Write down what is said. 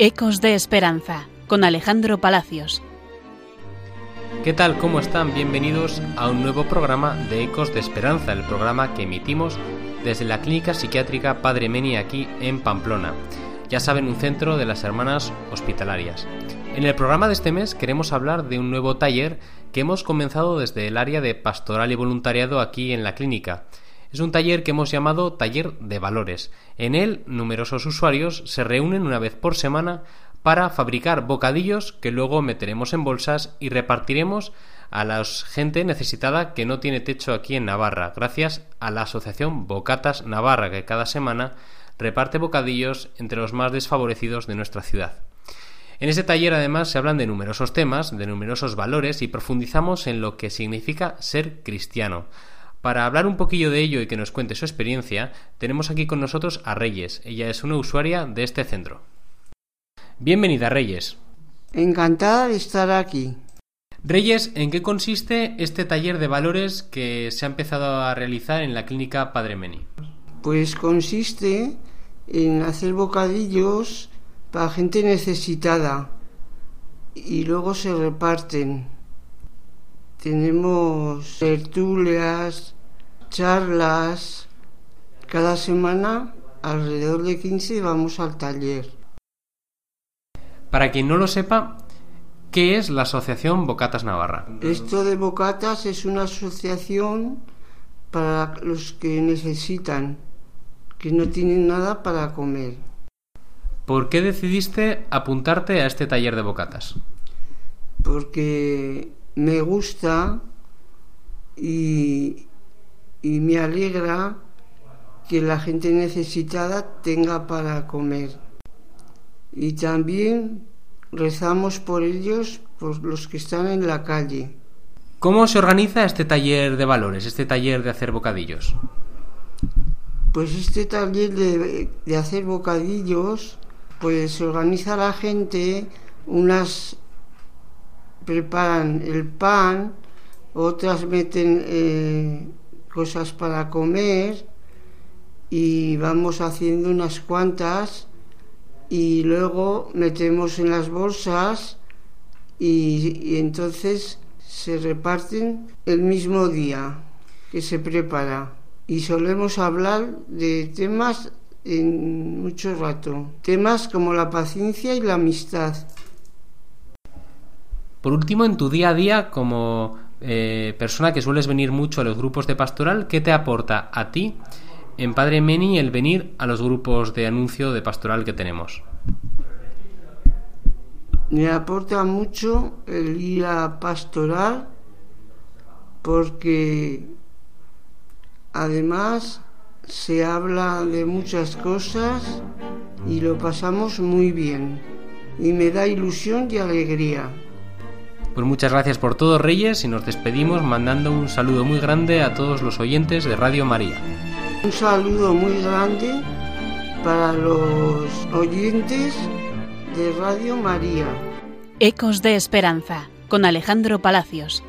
Ecos de Esperanza con Alejandro Palacios. ¿Qué tal? ¿Cómo están? Bienvenidos a un nuevo programa de Ecos de Esperanza, el programa que emitimos desde la Clínica Psiquiátrica Padre Meni aquí en Pamplona. Ya saben, un centro de las hermanas hospitalarias. En el programa de este mes queremos hablar de un nuevo taller que hemos comenzado desde el área de pastoral y voluntariado aquí en la clínica. Es un taller que hemos llamado Taller de Valores. En él, numerosos usuarios se reúnen una vez por semana para fabricar bocadillos que luego meteremos en bolsas y repartiremos a la gente necesitada que no tiene techo aquí en Navarra, gracias a la asociación Bocatas Navarra, que cada semana reparte bocadillos entre los más desfavorecidos de nuestra ciudad. En este taller además se hablan de numerosos temas, de numerosos valores y profundizamos en lo que significa ser cristiano. Para hablar un poquillo de ello y que nos cuente su experiencia, tenemos aquí con nosotros a Reyes. Ella es una usuaria de este centro. Bienvenida, Reyes. Encantada de estar aquí. Reyes, ¿en qué consiste este taller de valores que se ha empezado a realizar en la clínica Padre Meni? Pues consiste en hacer bocadillos para gente necesitada y luego se reparten. Tenemos tertulias, charlas. Cada semana, alrededor de 15, vamos al taller. Para quien no lo sepa, ¿qué es la Asociación Bocatas Navarra? Esto de Bocatas es una asociación para los que necesitan, que no tienen nada para comer. ¿Por qué decidiste apuntarte a este taller de bocatas? Porque me gusta y, y me alegra que la gente necesitada tenga para comer. Y también rezamos por ellos, por los que están en la calle. ¿Cómo se organiza este taller de valores, este taller de hacer bocadillos? Pues este taller de, de hacer bocadillos, pues se organiza la gente, unas preparan el pan, otras meten eh, cosas para comer y vamos haciendo unas cuantas y luego metemos en las bolsas y, entonces se reparten el mismo día que se prepara y solemos hablar de temas en mucho rato, temas como la paciencia y la amistad. Por último, en tu día a día, como eh, persona que sueles venir mucho a los grupos de pastoral, ¿qué te aporta a ti en Padre Meni el venir a los grupos de anuncio de pastoral que tenemos? Me aporta mucho el ir a pastoral porque además se habla de muchas cosas y lo pasamos muy bien y me da ilusión y alegría. Pues muchas gracias por todo, Reyes, y nos despedimos mandando un saludo muy grande a todos los oyentes de Radio María. Un saludo muy grande para los oyentes de Radio María. Ecos de Esperanza con Alejandro Palacios.